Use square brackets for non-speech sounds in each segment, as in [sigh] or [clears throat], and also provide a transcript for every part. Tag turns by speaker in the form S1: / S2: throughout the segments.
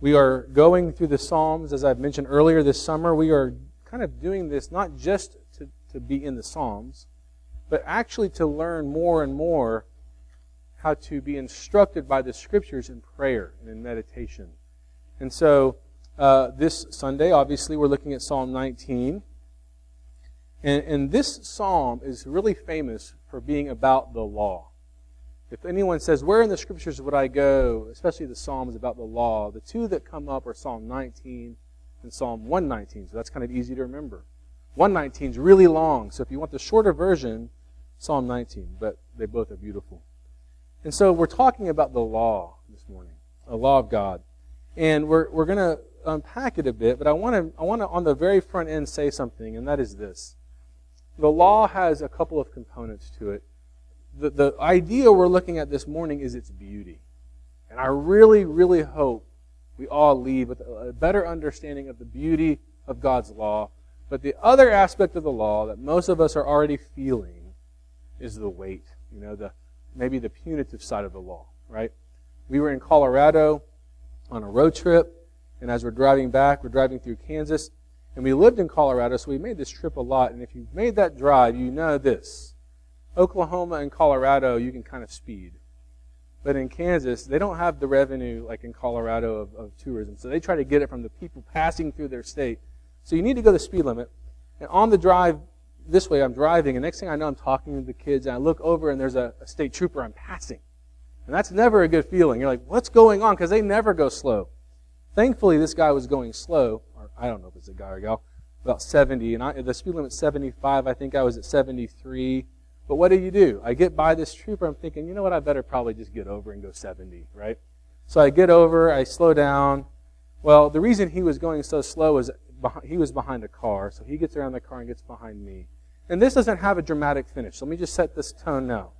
S1: We are going through the Psalms, as I've mentioned earlier this summer. We are kind of doing this not just to, to be in the Psalms, but actually to learn more and more how to be instructed by the Scriptures in prayer and in meditation. And so, uh, this Sunday, obviously, we're looking at Psalm 19. And, and this psalm is really famous for being about the law. If anyone says, Where in the scriptures would I go? Especially the Psalms about the law, the two that come up are Psalm 19 and Psalm 119. So that's kind of easy to remember. 119 is really long. So if you want the shorter version, Psalm 19. But they both are beautiful. And so we're talking about the law this morning, the law of God. And we're, we're going to unpack it a bit, but I want to, I want to, on the very front end, say something, and that is this. The law has a couple of components to it the, the idea we're looking at this morning is its beauty. And I really, really hope we all leave with a better understanding of the beauty of God's law. But the other aspect of the law that most of us are already feeling is the weight, you know, the maybe the punitive side of the law, right? We were in Colorado on a road trip, and as we're driving back, we're driving through Kansas, and we lived in Colorado, so we made this trip a lot. And if you've made that drive, you know this. Oklahoma and Colorado, you can kind of speed. But in Kansas, they don't have the revenue like in Colorado of, of, tourism. So they try to get it from the people passing through their state. So you need to go the speed limit. And on the drive this way, I'm driving, and next thing I know, I'm talking to the kids, and I look over, and there's a, a state trooper I'm passing. And that's never a good feeling. You're like, what's going on? Because they never go slow. Thankfully, this guy was going slow, or I don't know if it's a guy or a gal, about 70, and I, the speed limit's 75. I think I was at 73. But what do you do? I get by this trooper. I'm thinking, you know what? I better probably just get over and go 70, right? So I get over. I slow down. Well, the reason he was going so slow is he was behind a car. So he gets around the car and gets behind me. And this doesn't have a dramatic finish. Let me just set this tone now.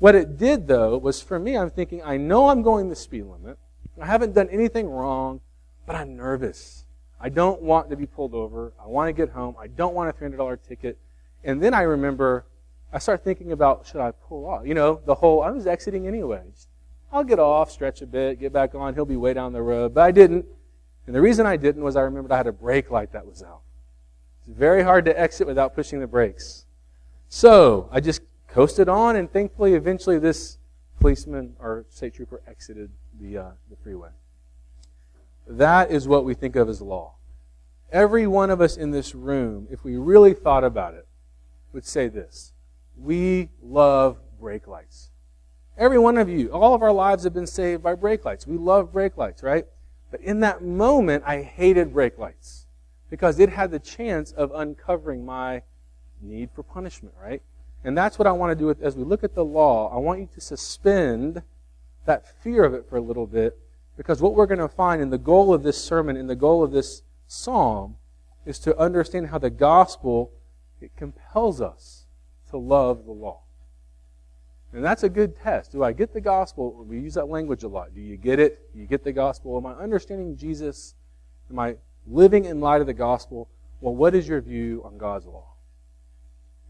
S1: What it did, though, was for me, I'm thinking, I know I'm going the speed limit. I haven't done anything wrong, but I'm nervous. I don't want to be pulled over. I want to get home. I don't want a $300 ticket. And then I remember I start thinking about should I pull off? You know, the whole I was exiting anyways. I'll get off, stretch a bit, get back on. He'll be way down the road, but I didn't. And the reason I didn't was I remembered I had a brake light that was out. It's very hard to exit without pushing the brakes. So I just coasted on, and thankfully, eventually, this policeman or state trooper exited the uh, the freeway. That is what we think of as law. Every one of us in this room, if we really thought about it, would say this we love brake lights. Every one of you, all of our lives have been saved by brake lights. We love brake lights, right? But in that moment, I hated brake lights because it had the chance of uncovering my need for punishment, right? And that's what I want to do with, as we look at the law. I want you to suspend that fear of it for a little bit because what we're going to find in the goal of this sermon, in the goal of this psalm, is to understand how the gospel it compels us to love the law. And that's a good test. Do I get the gospel? We use that language a lot. Do you get it? Do you get the gospel? Am I understanding Jesus? Am I living in light of the gospel? Well, what is your view on God's law?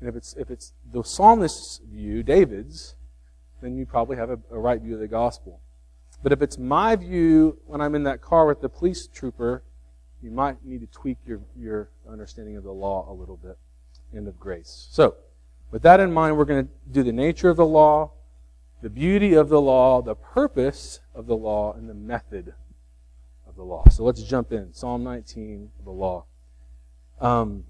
S1: And if it's, if it's the psalmist's view, David's, then you probably have a, a right view of the gospel. But if it's my view when I'm in that car with the police trooper, you might need to tweak your, your understanding of the law a little bit and of grace. So, with that in mind, we're going to do the nature of the law, the beauty of the law, the purpose of the law, and the method of the law. So let's jump in. Psalm 19, the law. Um,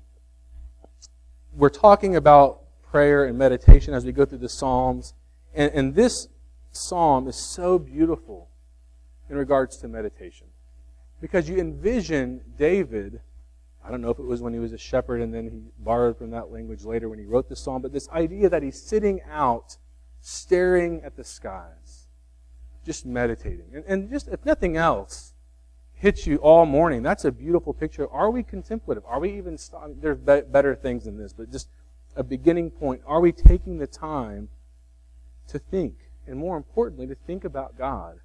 S1: we're talking about prayer and meditation as we go through the Psalms. And, and this psalm is so beautiful in regards to meditation. Because you envision David I don't know if it was when he was a shepherd and then he borrowed from that language later when he wrote the psalm, but this idea that he's sitting out, staring at the skies, just meditating. And, and just, if nothing else, hits you all morning. That's a beautiful picture. Are we contemplative? Are we even, there's be- better things than this, but just a beginning point. Are we taking the time to think? And more importantly, to think about God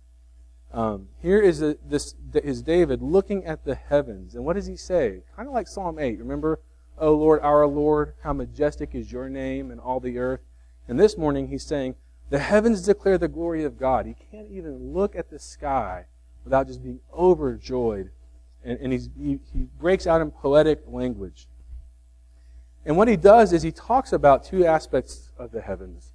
S1: um, here is a, this is David looking at the heavens, and what does he say? Kind of like Psalm eight. Remember, "O Lord, our Lord, how majestic is your name in all the earth." And this morning he's saying, "The heavens declare the glory of God." He can't even look at the sky without just being overjoyed. And, and he, he breaks out in poetic language. And what he does is he talks about two aspects of the heavens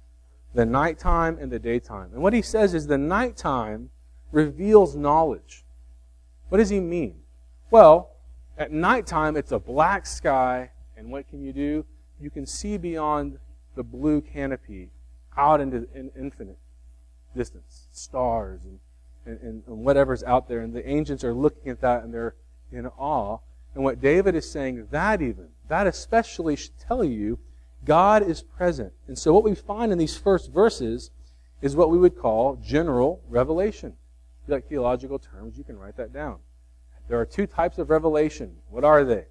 S1: the nighttime and the daytime. And what he says is the nighttime reveals knowledge. What does he mean? Well, at nighttime, it's a black sky, and what can you do? You can see beyond the blue canopy out into infinite distance, stars and, and, and whatever's out there. And the ancients are looking at that and they're in awe. And what David is saying, that even, that especially should tell you God is present. And so what we find in these first verses is what we would call general revelation. You like theological terms, you can write that down. There are two types of revelation. What are they?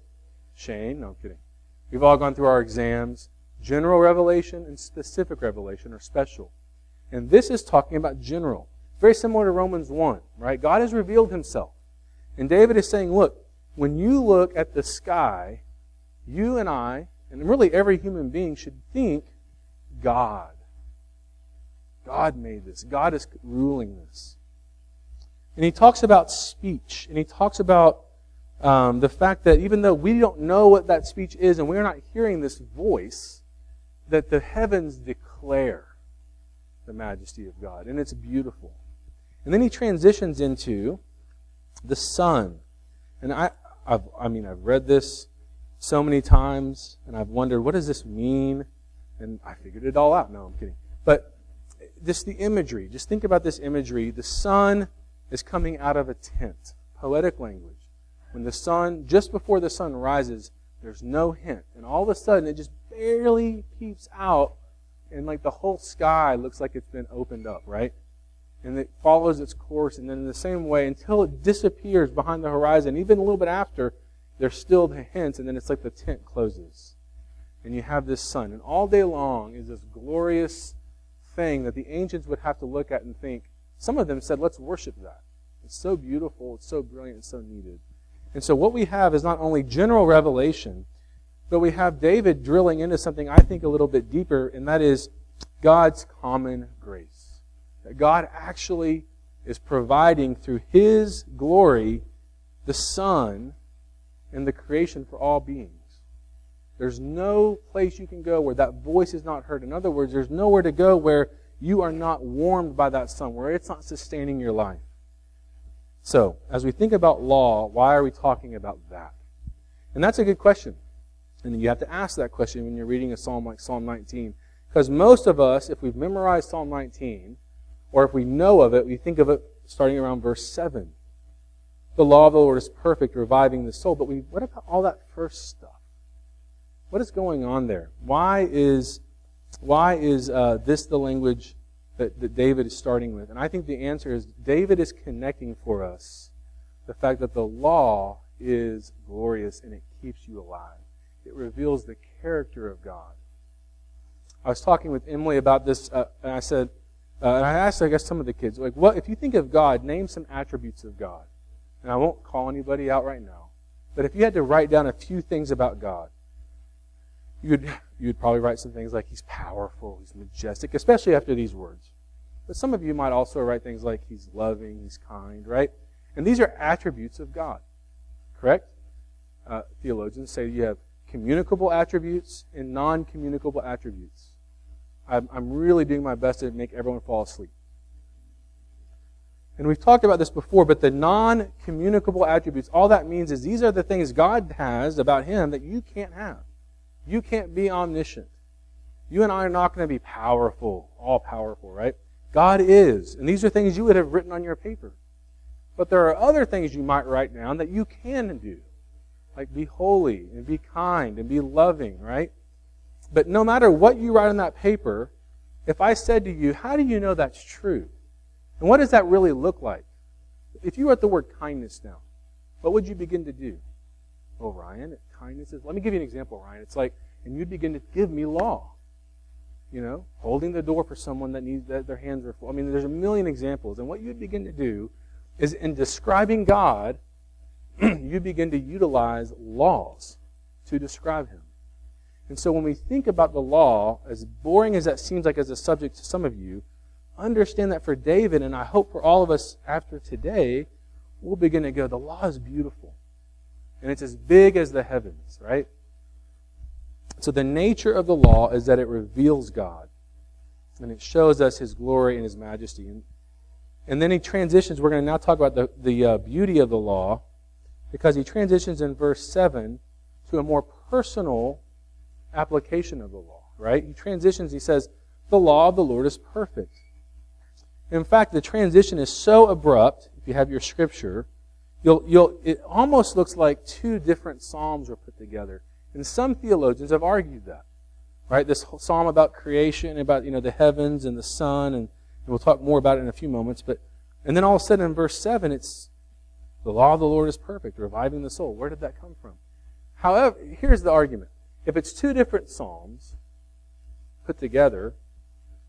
S1: Shane? No, I'm kidding. We've all gone through our exams. General revelation and specific revelation are special. And this is talking about general. Very similar to Romans 1, right? God has revealed himself. And David is saying, look, when you look at the sky, you and I, and really every human being should think God. God made this. God is ruling this. And he talks about speech, and he talks about um, the fact that even though we don't know what that speech is and we're not hearing this voice, that the heavens declare the majesty of God. And it's beautiful. And then he transitions into the sun. And I, I've, I mean, I've read this so many times, and I've wondered, what does this mean? And I figured it all out. No, I'm kidding. But just the imagery. Just think about this imagery. The sun is coming out of a tent. Poetic language. When the sun, just before the sun rises, there's no hint. And all of a sudden, it just barely peeps out, and like the whole sky looks like it's been opened up, right? And it follows its course, and then in the same way, until it disappears behind the horizon, even a little bit after, there's still the hints, and then it's like the tent closes. And you have this sun. And all day long is this glorious thing that the ancients would have to look at and think. Some of them said, let's worship that. It's so beautiful, it's so brilliant, it's so needed. And so what we have is not only general revelation, but we have David drilling into something I think a little bit deeper, and that is God's common grace. That God actually is providing through His glory the sun and the creation for all beings. There's no place you can go where that voice is not heard. In other words, there's nowhere to go where you are not warmed by that sun, where it's not sustaining your life. So, as we think about law, why are we talking about that? And that's a good question. And you have to ask that question when you're reading a psalm like Psalm 19. Because most of us, if we've memorized Psalm 19, or if we know of it, we think of it starting around verse 7. The law of the Lord is perfect, reviving the soul. But we, what about all that first stuff? What is going on there? Why is, why is uh, this the language that, that David is starting with? And I think the answer is David is connecting for us the fact that the law is glorious and it keeps you alive. It reveals the character of God. I was talking with Emily about this, uh, and I said, uh, and I asked, I guess, some of the kids, like, what if you think of God, name some attributes of God. And I won't call anybody out right now, but if you had to write down a few things about God, you'd you'd probably write some things like He's powerful, He's majestic, especially after these words. But some of you might also write things like He's loving, He's kind, right? And these are attributes of God, correct? Uh, theologians say you have communicable attributes and non communicable attributes. I'm, I'm really doing my best to make everyone fall asleep. And we've talked about this before, but the non communicable attributes, all that means is these are the things God has about Him that you can't have. You can't be omniscient. You and I are not going to be powerful, all powerful, right? God is. And these are things you would have written on your paper. But there are other things you might write down that you can do. Like be holy and be kind and be loving, right? But no matter what you write on that paper, if I said to you, how do you know that's true? And what does that really look like? If you wrote the word kindness down, what would you begin to do? Oh, Ryan, kindness is. Let me give you an example, Ryan. It's like, and you'd begin to give me law. You know, holding the door for someone that needs that their hands are full. I mean, there's a million examples. And what you'd begin to do is in describing God, [clears throat] you begin to utilize laws to describe him. And so when we think about the law, as boring as that seems like as a subject to some of you, understand that for David, and I hope for all of us after today, we'll begin to go, the law is beautiful. And it's as big as the heavens, right? So the nature of the law is that it reveals God. And it shows us his glory and his majesty. And, and then he transitions. We're going to now talk about the, the uh, beauty of the law because he transitions in verse 7 to a more personal application of the law, right? He transitions, he says, the law of the Lord is perfect. In fact, the transition is so abrupt, if you have your scripture, you'll, you'll, it almost looks like two different psalms were put together. And some theologians have argued that. Right? This psalm about creation, about you know the heavens and the sun, and, and we'll talk more about it in a few moments. But and then all of a sudden in verse seven, it's the law of the Lord is perfect, reviving the soul. Where did that come from? However, here's the argument. If it's two different psalms put together,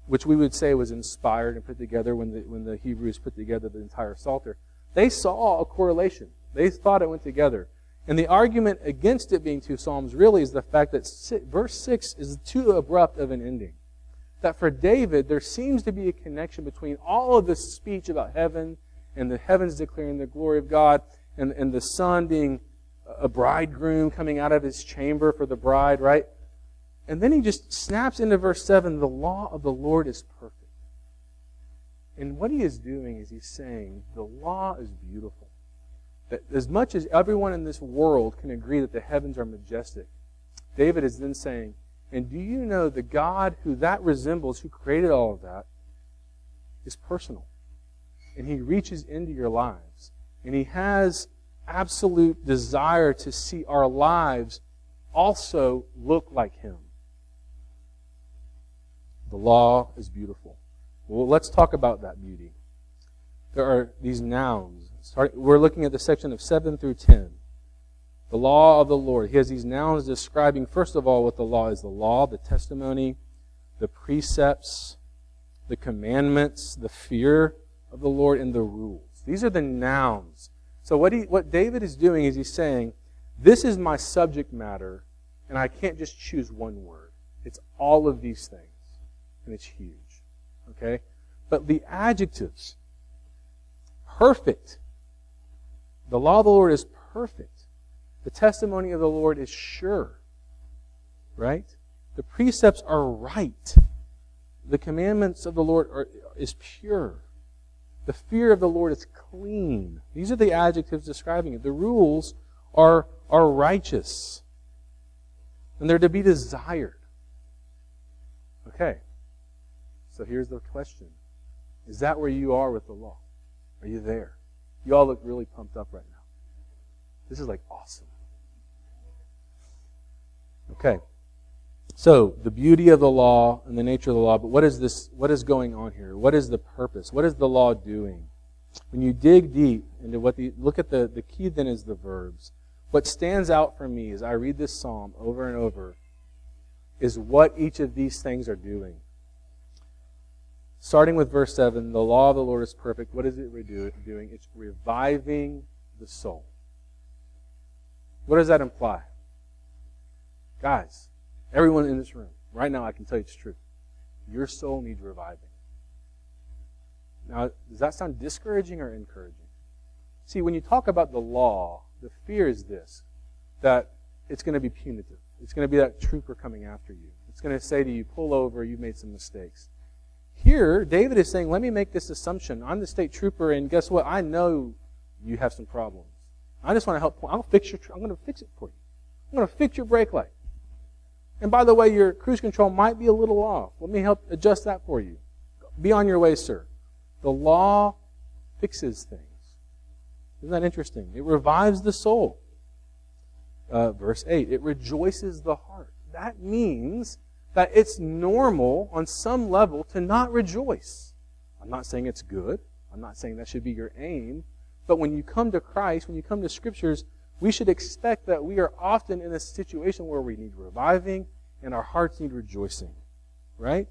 S1: which we would say was inspired and put together when the, when the Hebrews put together the entire Psalter, they saw a correlation. They thought it went together. And the argument against it being two psalms really is the fact that verse 6 is too abrupt of an ending. That for David, there seems to be a connection between all of this speech about heaven and the heavens declaring the glory of God and, and the sun being a bridegroom coming out of his chamber for the bride, right? And then he just snaps into verse 7 the law of the Lord is perfect. And what he is doing is he's saying the law is beautiful. That as much as everyone in this world can agree that the heavens are majestic, David is then saying, and do you know the God who that resembles, who created all of that, is personal? And he reaches into your lives. And he has absolute desire to see our lives also look like him. The law is beautiful. Well, let's talk about that beauty. There are these nouns. We're looking at the section of 7 through 10. The law of the Lord. He has these nouns describing, first of all, what the law is the law, the testimony, the precepts, the commandments, the fear of the Lord, and the rules. These are the nouns. So, what, he, what David is doing is he's saying, This is my subject matter, and I can't just choose one word. It's all of these things and it's huge. Okay? But the adjectives perfect. The law of the Lord is perfect. The testimony of the Lord is sure. Right? The precepts are right. The commandments of the Lord are, is pure. The fear of the Lord is clean. These are the adjectives describing it. The rules are, are righteous. And they're to be desired. Okay. So here's the question Is that where you are with the law? Are you there? You all look really pumped up right now. This is like awesome. Okay. So, the beauty of the law and the nature of the law, but what is this what is going on here? What is the purpose? What is the law doing? When you dig deep into what the look at the, the key then is the verbs. What stands out for me as I read this psalm over and over is what each of these things are doing. Starting with verse 7, the law of the Lord is perfect. What is it doing? It's reviving the soul. What does that imply? Guys, everyone in this room, right now I can tell you it's true. Your soul needs reviving. Now, does that sound discouraging or encouraging? See, when you talk about the law, the fear is this that it's going to be punitive. It's going to be that trooper coming after you. It's going to say to you, pull over, you've made some mistakes. Here, David is saying, let me make this assumption. I'm the state trooper, and guess what? I know you have some problems. I just want to help. I'll fix your. I'm going to fix it for you. I'm going to fix your brake light. And by the way, your cruise control might be a little off. Let me help adjust that for you. Be on your way, sir. The law fixes things. Isn't that interesting? It revives the soul. Uh, verse 8, it rejoices the heart. That means that it's normal on some level to not rejoice. I'm not saying it's good. I'm not saying that should be your aim. But when you come to Christ, when you come to scriptures, we should expect that we are often in a situation where we need reviving and our hearts need rejoicing. Right?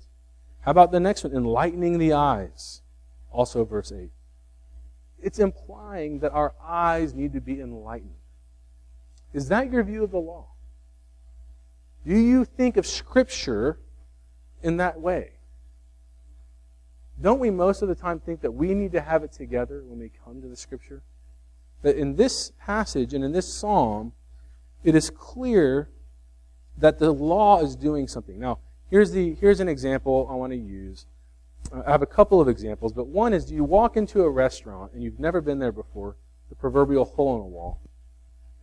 S1: How about the next one? Enlightening the eyes. Also, verse 8. It's implying that our eyes need to be enlightened. Is that your view of the law? Do you think of Scripture in that way? Don't we most of the time think that we need to have it together when we come to the Scripture? But in this passage and in this psalm, it is clear that the law is doing something. Now, here's, the, here's an example I want to use. I have a couple of examples, but one is do you walk into a restaurant and you've never been there before, the proverbial hole in the wall.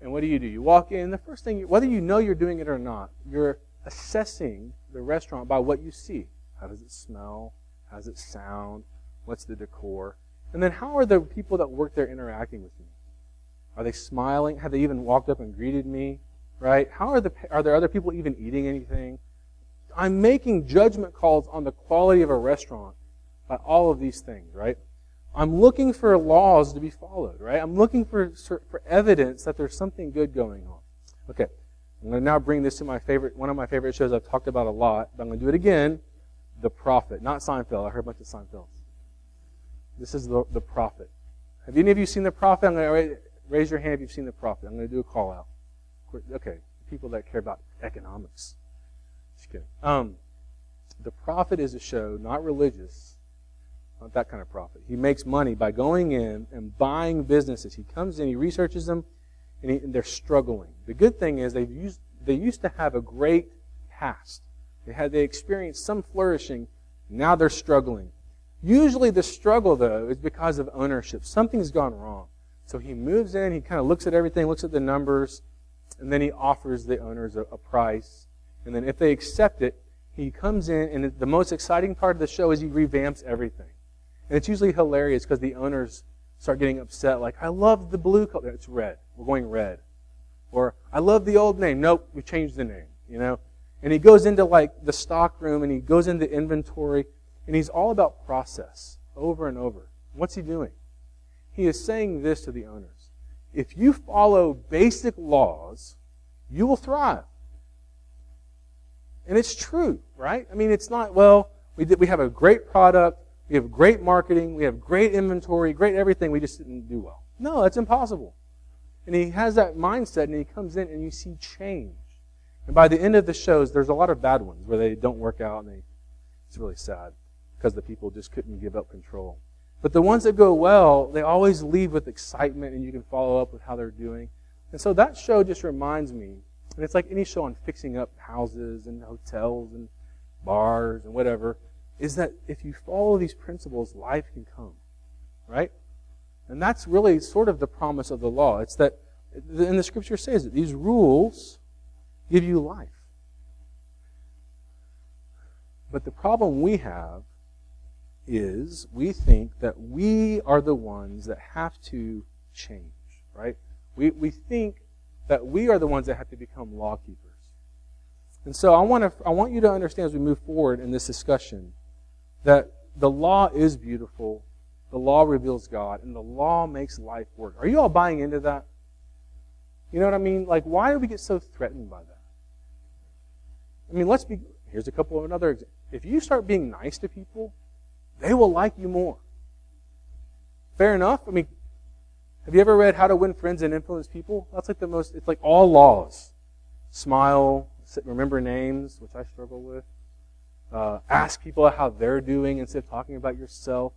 S1: And what do you do? You walk in, the first thing, whether you know you're doing it or not, you're assessing the restaurant by what you see. How does it smell? How does it sound? What's the decor? And then how are the people that work there interacting with me? Are they smiling? Have they even walked up and greeted me? Right? How are the are there other people even eating anything? I'm making judgment calls on the quality of a restaurant by all of these things, right? I'm looking for laws to be followed, right? I'm looking for for evidence that there's something good going on. Okay. I'm going to now bring this to my favorite one of my favorite shows I've talked about a lot, but I'm going to do it again. The Profit, not Seinfeld. I heard a bunch of Seinfelds. This is the, the Profit. Have any of you seen the Profit? I'm going to raise your hand if you've seen the Profit. I'm going to do a call out. Okay, people that care about economics. Just kidding. Um, the Profit is a show, not religious, not that kind of prophet. He makes money by going in and buying businesses. He comes in, he researches them, and, he, and they're struggling. The good thing is they've used, they used to have a great past. They had they experienced some flourishing. Now they're struggling. Usually the struggle though is because of ownership. Something's gone wrong. So he moves in, he kind of looks at everything, looks at the numbers, and then he offers the owners a, a price. And then if they accept it, he comes in, and the most exciting part of the show is he revamps everything. And it's usually hilarious because the owners start getting upset, like, I love the blue color. It's red. We're going red. Or, I love the old name. Nope, we changed the name, you know? And he goes into like the stock room and he goes into inventory and he's all about process over and over. What's he doing? He is saying this to the owners. If you follow basic laws, you will thrive. And it's true, right? I mean, it's not, well, we, did, we have a great product, we have great marketing, we have great inventory, great everything, we just didn't do well. No, that's impossible. And he has that mindset and he comes in and you see change. And by the end of the shows, there's a lot of bad ones where they don't work out and they, it's really sad because the people just couldn't give up control. But the ones that go well, they always leave with excitement and you can follow up with how they're doing. And so that show just reminds me, and it's like any show on fixing up houses and hotels and bars and whatever, is that if you follow these principles, life can come. Right? And that's really sort of the promise of the law. It's that, and the scripture says that these rules give you life. But the problem we have is we think that we are the ones that have to change, right? We, we think that we are the ones that have to become law keepers. And so I want, to, I want you to understand as we move forward in this discussion that the law is beautiful, the law reveals God, and the law makes life work. Are you all buying into that? You know what I mean? Like, why do we get so threatened by that? I mean, let's be. Here's a couple of another. If you start being nice to people, they will like you more. Fair enough. I mean, have you ever read How to Win Friends and Influence People? That's like the most. It's like all laws. Smile, remember names, which I struggle with. Uh, ask people how they're doing instead of talking about yourself.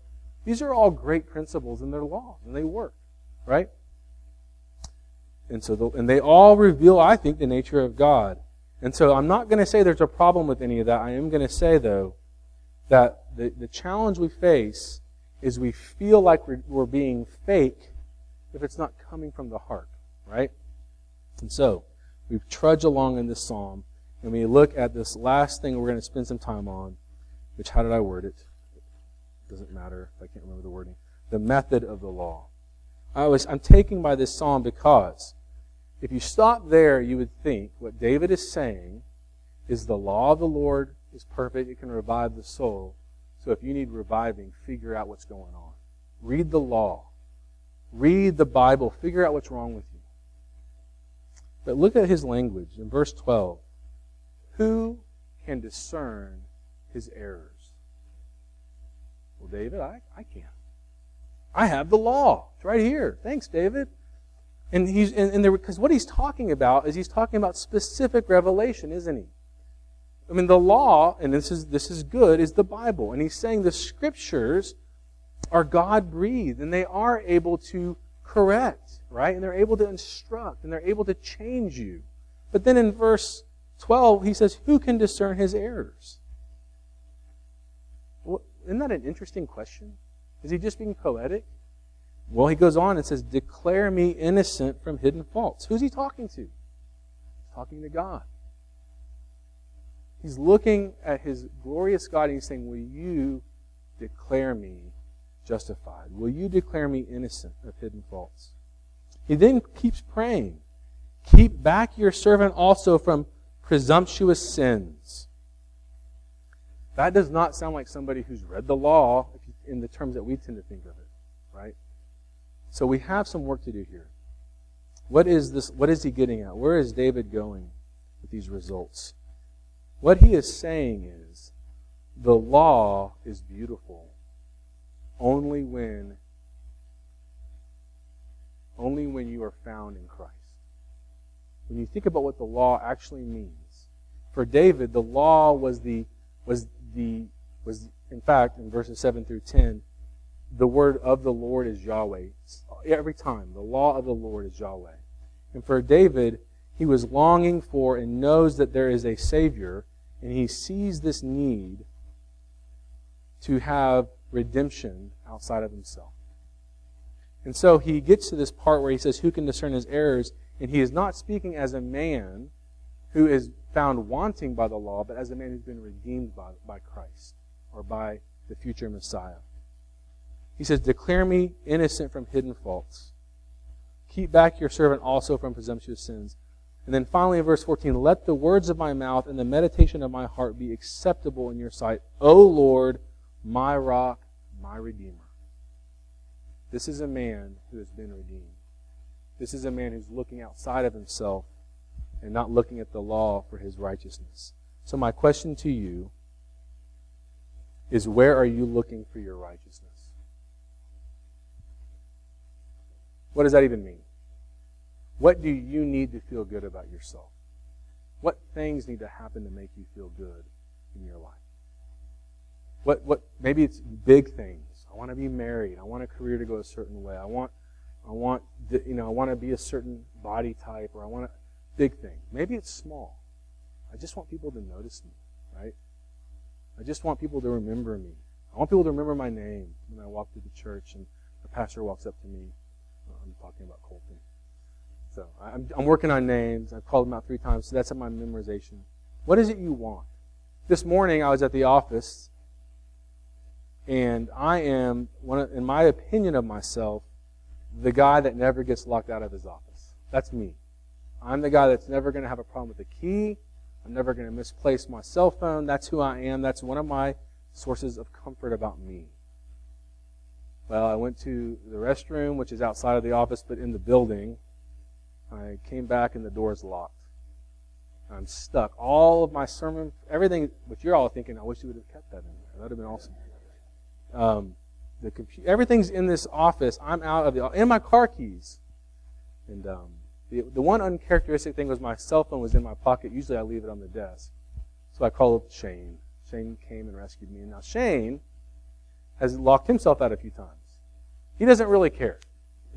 S1: These are all great principles and they're laws and they work, right? And so, the, and they all reveal, I think, the nature of God. And so I'm not going to say there's a problem with any of that. I am going to say, though, that the, the challenge we face is we feel like we're, we're being fake if it's not coming from the heart, right? And so we trudge along in this psalm, and we look at this last thing we're going to spend some time on, which, how did I word it? it Doesn't matter if I can't remember the wording. The method of the law. I was, I'm taken by this psalm because if you stop there, you would think what David is saying is the law of the Lord is perfect. It can revive the soul. So if you need reviving, figure out what's going on. Read the law. Read the Bible. Figure out what's wrong with you. But look at his language in verse 12. Who can discern his errors? Well, David, I, I can. I have the law. It's right here. Thanks, David. And he's and, and there because what he's talking about is he's talking about specific revelation, isn't he? I mean, the law, and this is this is good, is the Bible, and he's saying the scriptures are God breathed, and they are able to correct, right? And they're able to instruct and they're able to change you. But then in verse 12, he says, Who can discern his errors? Well, isn't that an interesting question? Is he just being poetic? Well, he goes on and says, Declare me innocent from hidden faults. Who's he talking to? He's talking to God. He's looking at his glorious God and he's saying, Will you declare me justified? Will you declare me innocent of hidden faults? He then keeps praying. Keep back your servant also from presumptuous sins. That does not sound like somebody who's read the law in the terms that we tend to think of it, right? So we have some work to do here. What is this? What is he getting at? Where is David going with these results? What he is saying is the law is beautiful only when only when you are found in Christ. When you think about what the law actually means. For David, the law was the was the was in fact in verses 7 through 10 the word of the Lord is Yahweh. Every time, the law of the Lord is Yahweh. And for David, he was longing for and knows that there is a Savior, and he sees this need to have redemption outside of himself. And so he gets to this part where he says, Who can discern his errors? And he is not speaking as a man who is found wanting by the law, but as a man who's been redeemed by, by Christ or by the future Messiah. He says, Declare me innocent from hidden faults. Keep back your servant also from presumptuous sins. And then finally in verse 14, let the words of my mouth and the meditation of my heart be acceptable in your sight, O Lord, my rock, my redeemer. This is a man who has been redeemed. This is a man who's looking outside of himself and not looking at the law for his righteousness. So my question to you is where are you looking for your righteousness? What does that even mean? What do you need to feel good about yourself? What things need to happen to make you feel good in your life? What, what, maybe it's big things. I want to be married. I want a career to go a certain way. I want, I want, you know, I want to be a certain body type or I want a big thing. Maybe it's small. I just want people to notice me, right? I just want people to remember me. I want people to remember my name when I walk through the church and the pastor walks up to me I'm talking about Colton. So I'm, I'm working on names. I've called them out three times, so that's in my memorization. What is it you want? This morning I was at the office, and I am, one of, in my opinion of myself, the guy that never gets locked out of his office. That's me. I'm the guy that's never going to have a problem with the key. I'm never going to misplace my cell phone. That's who I am. That's one of my sources of comfort about me. Well, I went to the restroom, which is outside of the office, but in the building. I came back and the door door's locked. I'm stuck. All of my sermon, everything, which you're all thinking, I wish you would have kept that in there. That would have been awesome. Um, the compu- everything's in this office. I'm out of the, and my car keys. And um, the, the one uncharacteristic thing was my cell phone was in my pocket. Usually I leave it on the desk. So I called up Shane. Shane came and rescued me. And now Shane has locked himself out a few times. He doesn't really care.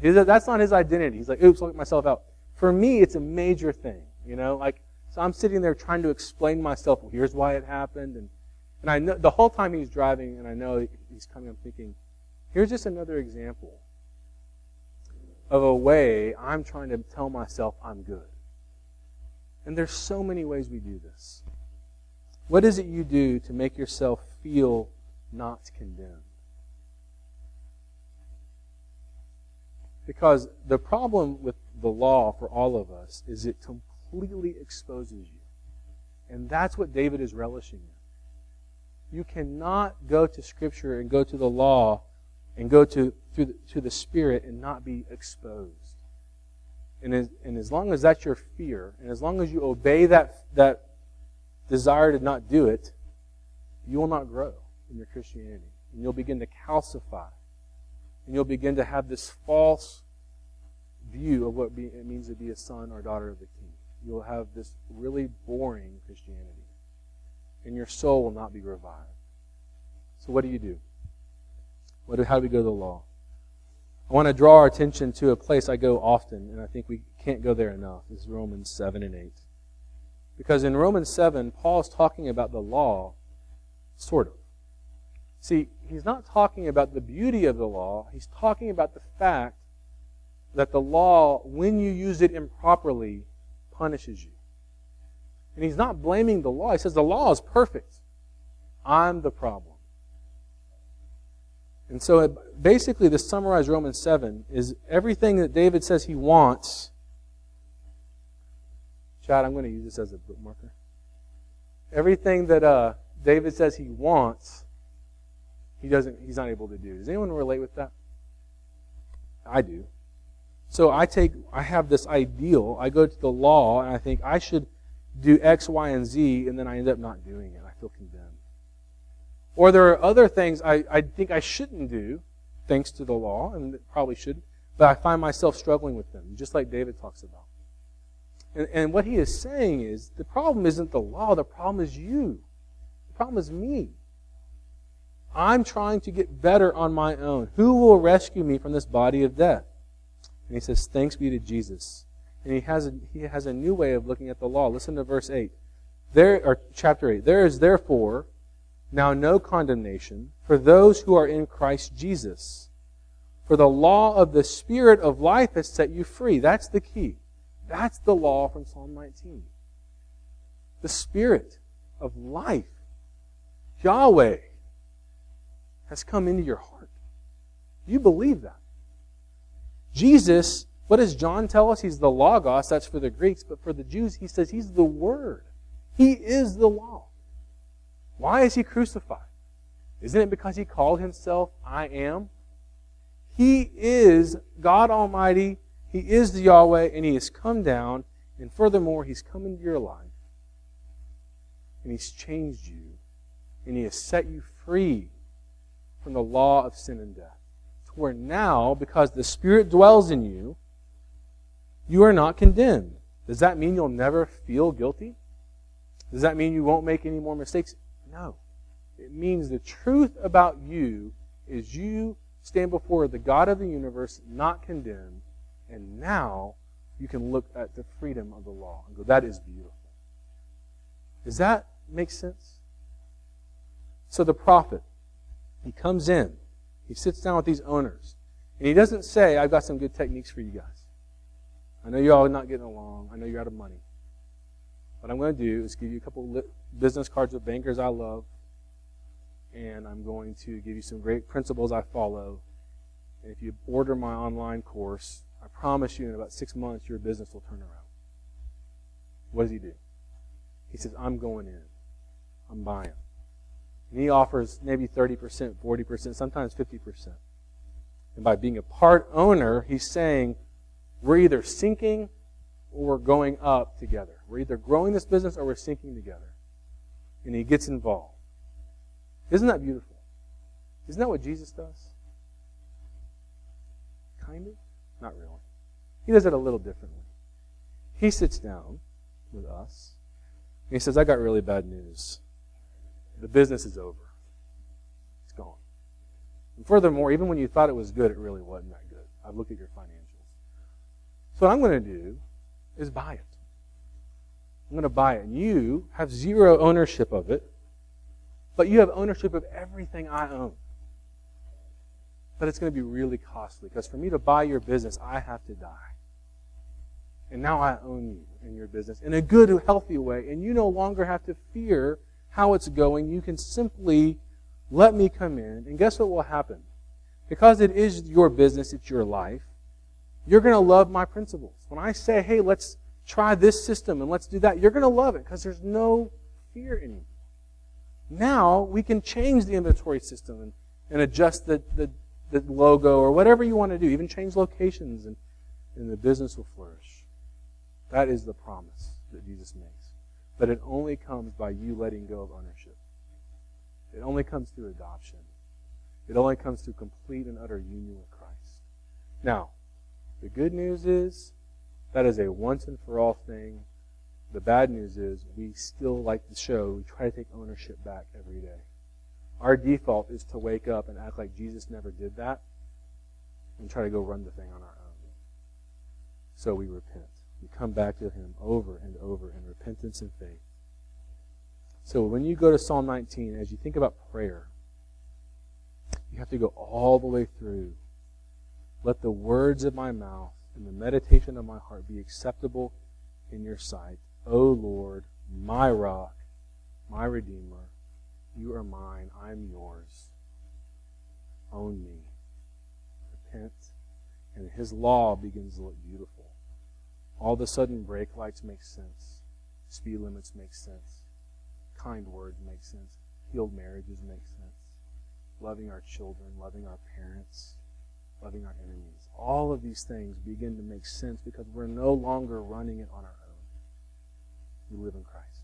S1: That's not his identity. He's like, oops, look myself out. For me, it's a major thing. You know, like, so I'm sitting there trying to explain myself, well, here's why it happened. And, and I know, the whole time he's driving, and I know he's coming, I'm thinking, here's just another example of a way I'm trying to tell myself I'm good. And there's so many ways we do this. What is it you do to make yourself feel not condemned? Because the problem with the law for all of us is it completely exposes you. And that's what David is relishing in. You cannot go to Scripture and go to the law and go to, to, the, to the Spirit and not be exposed. And as, and as long as that's your fear, and as long as you obey that, that desire to not do it, you will not grow in your Christianity. And you'll begin to calcify and you'll begin to have this false view of what it means to be a son or daughter of the king. You'll have this really boring Christianity. And your soul will not be revived. So what do you do? What do, how do we go to the law? I want to draw our attention to a place I go often, and I think we can't go there enough. Is Romans 7 and 8. Because in Romans 7, Paul's talking about the law, sort of. See, he's not talking about the beauty of the law, he's talking about the fact that the law, when you use it improperly, punishes you. And he's not blaming the law. He says the law is perfect. I'm the problem. And so it, basically, to summarize Romans 7 is everything that David says he wants. Chad, I'm going to use this as a bookmarker. Everything that uh, David says he wants, he doesn't. He's not able to do. Does anyone relate with that? I do. So I take, I have this ideal. I go to the law and I think I should do X, Y, and Z, and then I end up not doing it. I feel condemned. Or there are other things I, I think I shouldn't do, thanks to the law, and probably should, but I find myself struggling with them, just like David talks about. And, and what he is saying is the problem isn't the law, the problem is you. The problem is me. I'm trying to get better on my own. Who will rescue me from this body of death? And he says, Thanks be to Jesus. And he has a, he has a new way of looking at the law. Listen to verse 8. There, or chapter 8. There is therefore now no condemnation for those who are in Christ Jesus. For the law of the Spirit of life has set you free. That's the key. That's the law from Psalm 19. The Spirit of life, Yahweh, has come into your heart. You believe that. Jesus, what does John tell us? He's the Logos, that's for the Greeks, but for the Jews, he says he's the Word. He is the law. Why is he crucified? Isn't it because he called himself I am? He is God Almighty. He is the Yahweh, and he has come down, and furthermore, he's come into your life, and he's changed you, and he has set you free from the law of sin and death where now, because the Spirit dwells in you, you are not condemned. Does that mean you'll never feel guilty? Does that mean you won't make any more mistakes? No. It means the truth about you is you stand before the God of the universe not condemned, and now you can look at the freedom of the law and go, that is beautiful. Does that make sense? So the prophet, he comes in he sits down with these owners. And he doesn't say, I've got some good techniques for you guys. I know you all are not getting along. I know you're out of money. What I'm going to do is give you a couple business cards of bankers I love. And I'm going to give you some great principles I follow. And if you order my online course, I promise you in about six months your business will turn around. What does he do? He says, I'm going in. I'm buying. And he offers maybe 30%, 40%, sometimes 50%. And by being a part owner, he's saying we're either sinking or we're going up together. We're either growing this business or we're sinking together. And he gets involved. Isn't that beautiful? Isn't that what Jesus does? Kind of? Not really. He does it a little differently. He sits down with us and he says, I got really bad news. The business is over. It's gone. And furthermore, even when you thought it was good, it really wasn't that good. I've looked at your financials. So what I'm going to do is buy it. I'm going to buy it. And you have zero ownership of it, but you have ownership of everything I own. But it's going to be really costly because for me to buy your business, I have to die. And now I own you and your business in a good, healthy way. And you no longer have to fear how it's going. You can simply let me come in, and guess what will happen? Because it is your business, it's your life, you're going to love my principles. When I say, hey, let's try this system and let's do that, you're going to love it because there's no fear anymore. Now we can change the inventory system and, and adjust the, the, the logo or whatever you want to do, even change locations, and, and the business will flourish. That is the promise that Jesus makes. But it only comes by you letting go of ownership. It only comes through adoption. It only comes through complete and utter union with Christ. Now, the good news is that is a once and for all thing. The bad news is we still like the show. We try to take ownership back every day. Our default is to wake up and act like Jesus never did that. and try to go run the thing on our own. So we repent. We come back to Him over and over in repentance and faith. So when you go to Psalm 19, as you think about prayer, you have to go all the way through. Let the words of my mouth and the meditation of my heart be acceptable in your sight. O Lord, my rock, my redeemer. You are mine, I'm yours. Own me. Repent. And his law begins to look beautiful. All of a sudden, brake lights make sense. Speed limits make sense. Kind words make sense. Healed marriages make sense. Loving our children, loving our parents, loving our enemies. All of these things begin to make sense because we're no longer running it on our own. We live in Christ.